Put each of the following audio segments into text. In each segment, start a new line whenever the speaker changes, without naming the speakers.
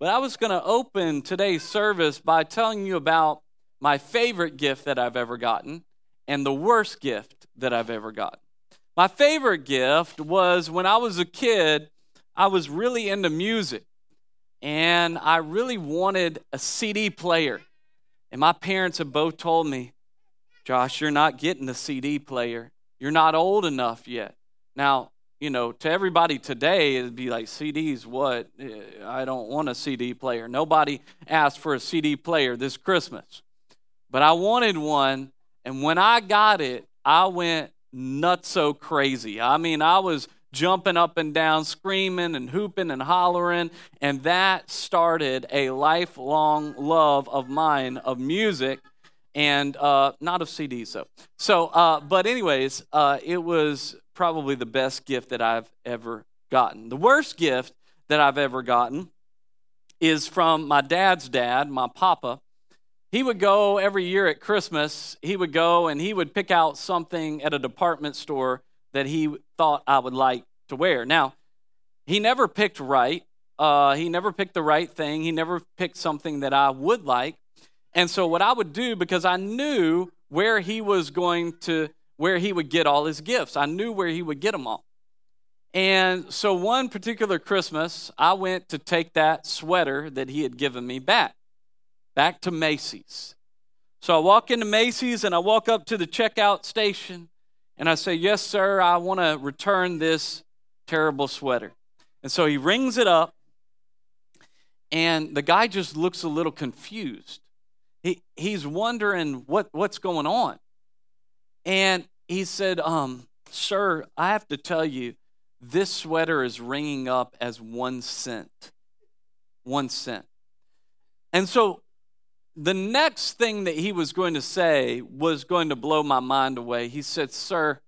But I was going to open today's service by telling you about my favorite gift that I've ever gotten and the worst gift that I've ever gotten. My favorite gift was when I was a kid, I was really into music and I really wanted a CD player. And my parents had both told me, Josh, you're not getting a CD player. You're not old enough yet. Now, you know, to everybody today, it'd be like, CDs, what? Eh, I don't want a CD player. Nobody asked for a CD player this Christmas. But I wanted one, and when I got it, I went nuts so crazy. I mean, I was jumping up and down, screaming and hooping and hollering, and that started a lifelong love of mine of music and uh, not of CDs, though. So, uh, but anyways, uh, it was probably the best gift that I've ever gotten. The worst gift that I've ever gotten is from my dad's dad, my papa. He would go every year at Christmas, he would go and he would pick out something at a department store that he thought I would like to wear. Now, he never picked right. Uh, he never picked the right thing. He never picked something that I would like. And so, what I would do, because I knew where he was going to, where he would get all his gifts, I knew where he would get them all. And so, one particular Christmas, I went to take that sweater that he had given me back back to Macy's. So I walk into Macy's and I walk up to the checkout station and I say, Yes, sir, I want to return this terrible sweater. And so he rings it up and the guy just looks a little confused. He, he's wondering what, what's going on. And he said, um, Sir, I have to tell you, this sweater is ringing up as one cent. One cent. And so the next thing that he was going to say was going to blow my mind away. He said, Sir,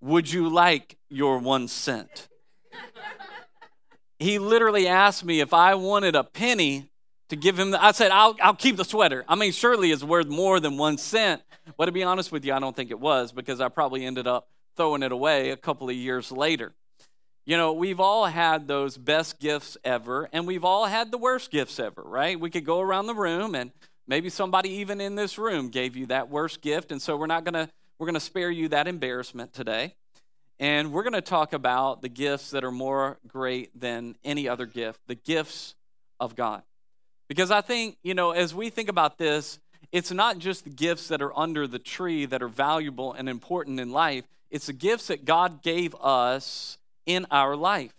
would you like your one cent? he literally asked me if I wanted a penny to give him. The, I said, I'll, I'll keep the sweater. I mean, surely it's worth more than one cent. But to be honest with you, I don't think it was because I probably ended up throwing it away a couple of years later. You know, we've all had those best gifts ever, and we've all had the worst gifts ever, right? We could go around the room, and maybe somebody even in this room gave you that worst gift, and so we're not gonna we're gonna spare you that embarrassment today, and we're gonna talk about the gifts that are more great than any other gift, the gifts of God, because I think you know as we think about this, it's not just the gifts that are under the tree that are valuable and important in life. It's the gifts that God gave us in our life.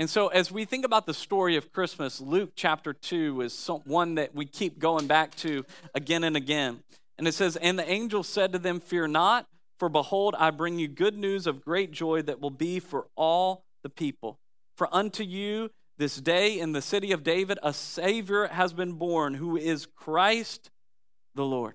And so, as we think about the story of Christmas, Luke chapter 2 is one that we keep going back to again and again. And it says, And the angel said to them, Fear not, for behold, I bring you good news of great joy that will be for all the people. For unto you this day in the city of David a Savior has been born, who is Christ the Lord.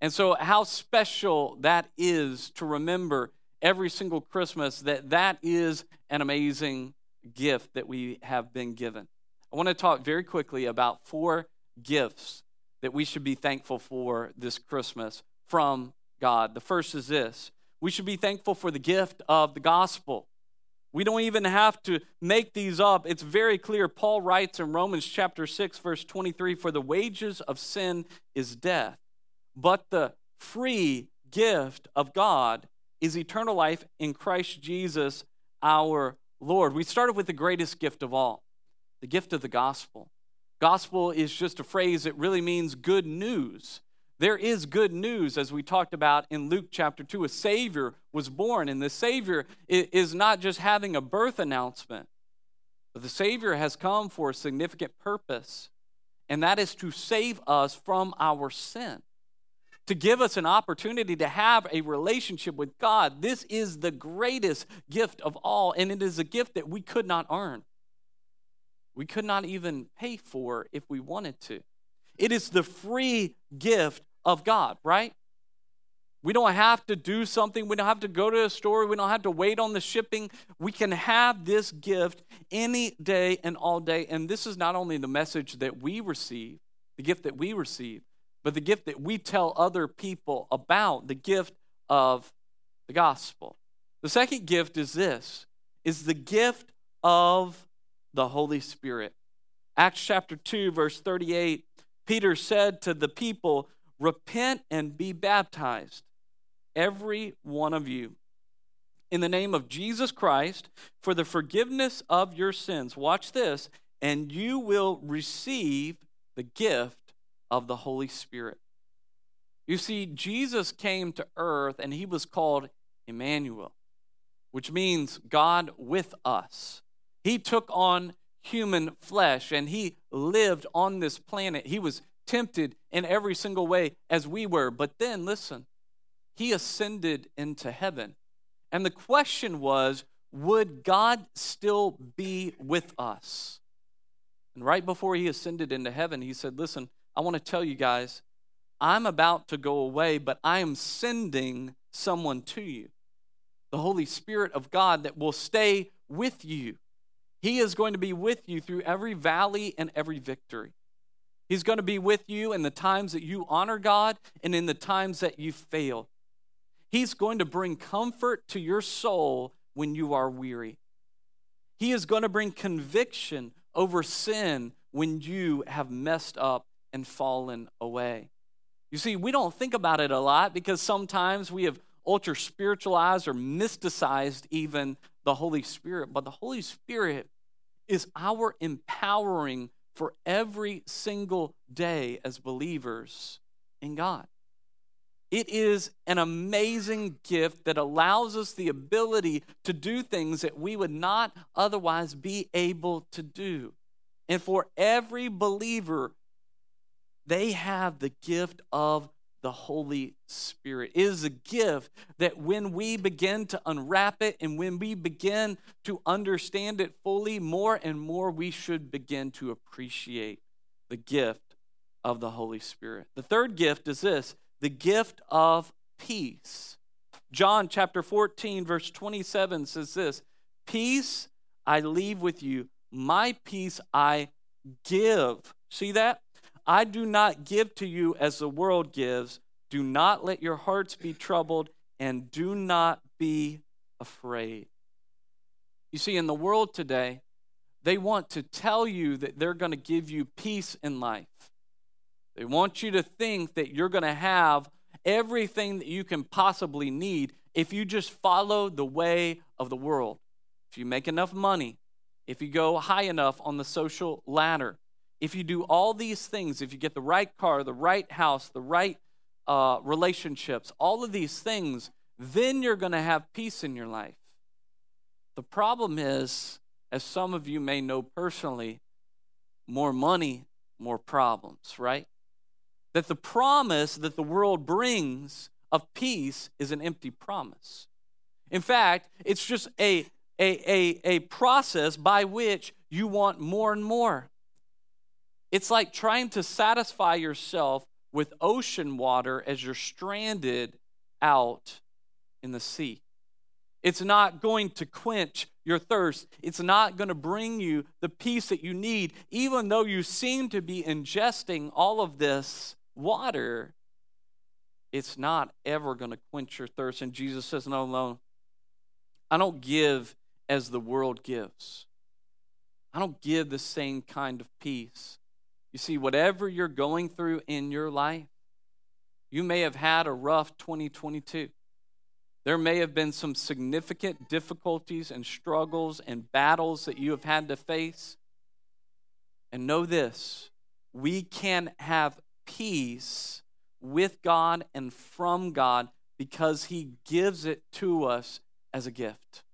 And so, how special that is to remember every single Christmas that that is an amazing gift that we have been given. I want to talk very quickly about four gifts that we should be thankful for this Christmas from God. The first is this we should be thankful for the gift of the gospel. We don't even have to make these up. It's very clear. Paul writes in Romans chapter 6, verse 23 For the wages of sin is death, but the free gift of God is eternal life in Christ Jesus our Lord. We started with the greatest gift of all the gift of the gospel. Gospel is just a phrase that really means good news. There is good news, as we talked about in Luke chapter 2. A Savior was born, and the Savior is not just having a birth announcement, but the Savior has come for a significant purpose, and that is to save us from our sin to give us an opportunity to have a relationship with God. This is the greatest gift of all, and it is a gift that we could not earn. We could not even pay for if we wanted to. It is the free gift of God, right? We don't have to do something. We don't have to go to a store. We don't have to wait on the shipping. We can have this gift any day and all day. And this is not only the message that we receive, the gift that we receive, but the gift that we tell other people about, the gift of the gospel. The second gift is this is the gift of the Holy Spirit. Acts chapter 2, verse 38, Peter said to the people, Repent and be baptized, every one of you, in the name of Jesus Christ for the forgiveness of your sins. Watch this, and you will receive the gift of the Holy Spirit. You see, Jesus came to earth and he was called Emmanuel, which means God with us. He took on human flesh and he lived on this planet. He was tempted in every single way as we were. But then, listen, he ascended into heaven. And the question was, would God still be with us? And right before he ascended into heaven, he said, Listen, I want to tell you guys, I'm about to go away, but I am sending someone to you the Holy Spirit of God that will stay with you. He is going to be with you through every valley and every victory. He's going to be with you in the times that you honor God and in the times that you fail. He's going to bring comfort to your soul when you are weary. He is going to bring conviction over sin when you have messed up and fallen away. You see, we don't think about it a lot because sometimes we have ultra spiritualized or mysticized even the Holy Spirit. But the Holy Spirit is our empowering for every single day as believers in God. It is an amazing gift that allows us the ability to do things that we would not otherwise be able to do. And for every believer, they have the gift of the Holy Spirit. It is a gift that when we begin to unwrap it and when we begin to understand it fully, more and more we should begin to appreciate the gift of the Holy Spirit. The third gift is this the gift of peace. John chapter 14, verse 27 says this Peace I leave with you, my peace I give. See that? I do not give to you as the world gives. Do not let your hearts be troubled, and do not be afraid. You see, in the world today, they want to tell you that they're going to give you peace in life. They want you to think that you're going to have everything that you can possibly need if you just follow the way of the world. If you make enough money, if you go high enough on the social ladder, if you do all these things, if you get the right car, the right house, the right uh, relationships, all of these things, then you're going to have peace in your life. The problem is, as some of you may know personally, more money, more problems, right? That the promise that the world brings of peace is an empty promise. In fact, it's just a, a, a, a process by which you want more and more. It's like trying to satisfy yourself with ocean water as you're stranded out in the sea. It's not going to quench your thirst. It's not going to bring you the peace that you need, even though you seem to be ingesting all of this water. It's not ever going to quench your thirst. And Jesus says, No, no, I don't give as the world gives. I don't give the same kind of peace. You see, whatever you're going through in your life, you may have had a rough 2022. There may have been some significant difficulties and struggles and battles that you have had to face. And know this we can have peace with God and from God because He gives it to us as a gift.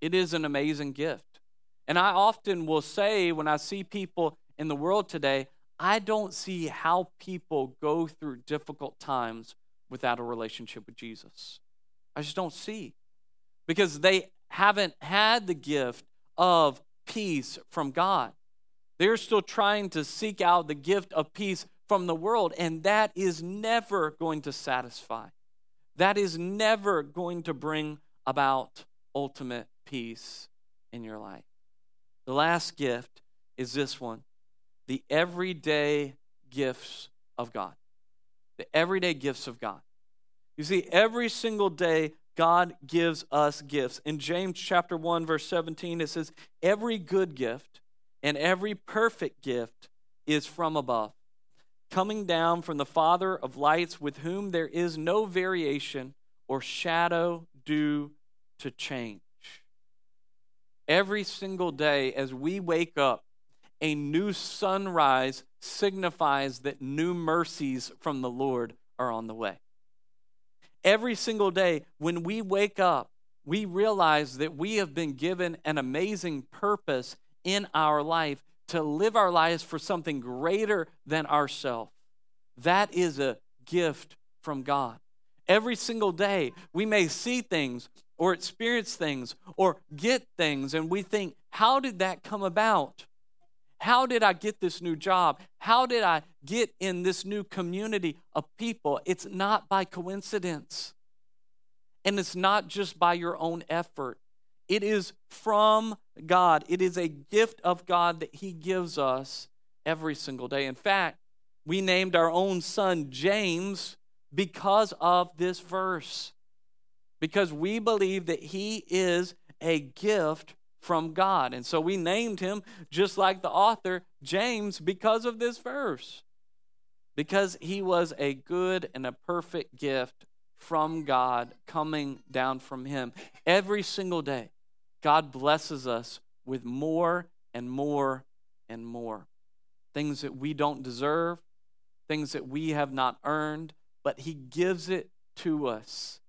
It is an amazing gift. And I often will say when I see people in the world today, I don't see how people go through difficult times without a relationship with Jesus. I just don't see. Because they haven't had the gift of peace from God. They're still trying to seek out the gift of peace from the world, and that is never going to satisfy. That is never going to bring about ultimate peace in your life. The last gift is this one the everyday gifts of God. The everyday gifts of God. You see, every single day, God gives us gifts. In James chapter 1, verse 17, it says, Every good gift and every perfect gift is from above, coming down from the Father of lights, with whom there is no variation or shadow due to change. Every single day, as we wake up, a new sunrise signifies that new mercies from the Lord are on the way. Every single day, when we wake up, we realize that we have been given an amazing purpose in our life to live our lives for something greater than ourselves. That is a gift from God. Every single day, we may see things or experience things or get things, and we think, how did that come about? How did I get this new job? How did I get in this new community of people? It's not by coincidence. And it's not just by your own effort. It is from God. It is a gift of God that He gives us every single day. In fact, we named our own son James because of this verse, because we believe that he is a gift from God. And so we named him, just like the author, James, because of this verse, because he was a good and a perfect gift from God coming down from him every single day. God blesses us with more and more and more. Things that we don't deserve, things that we have not earned, but He gives it to us.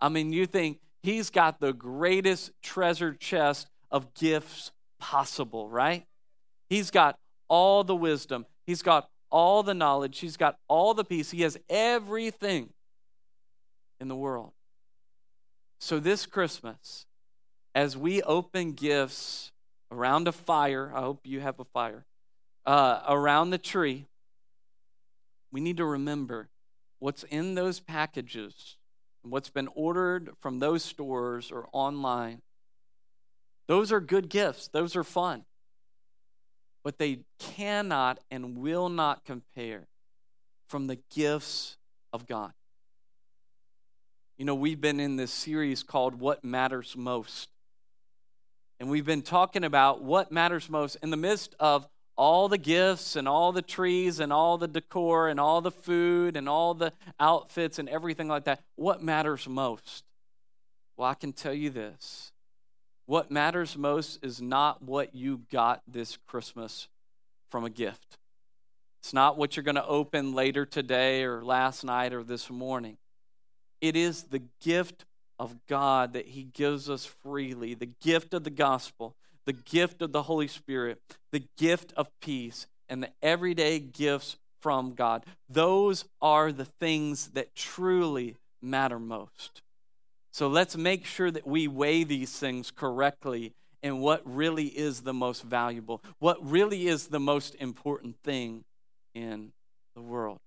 I mean, you think He's got the greatest treasure chest of gifts possible, right? He's got all the wisdom, He's got all the knowledge, He's got all the peace, He has everything in the world. So, this Christmas, as we open gifts around a fire, I hope you have a fire, uh, around the tree, we need to remember what's in those packages, what's been ordered from those stores or online. Those are good gifts, those are fun. But they cannot and will not compare from the gifts of God. You know, we've been in this series called What Matters Most. And we've been talking about what matters most in the midst of all the gifts and all the trees and all the decor and all the food and all the outfits and everything like that. What matters most? Well, I can tell you this. What matters most is not what you got this Christmas from a gift. It's not what you're going to open later today or last night or this morning. It is the gift of God that He gives us freely, the gift of the gospel, the gift of the Holy Spirit, the gift of peace, and the everyday gifts from God. Those are the things that truly matter most. So let's make sure that we weigh these things correctly and what really is the most valuable, what really is the most important thing in the world.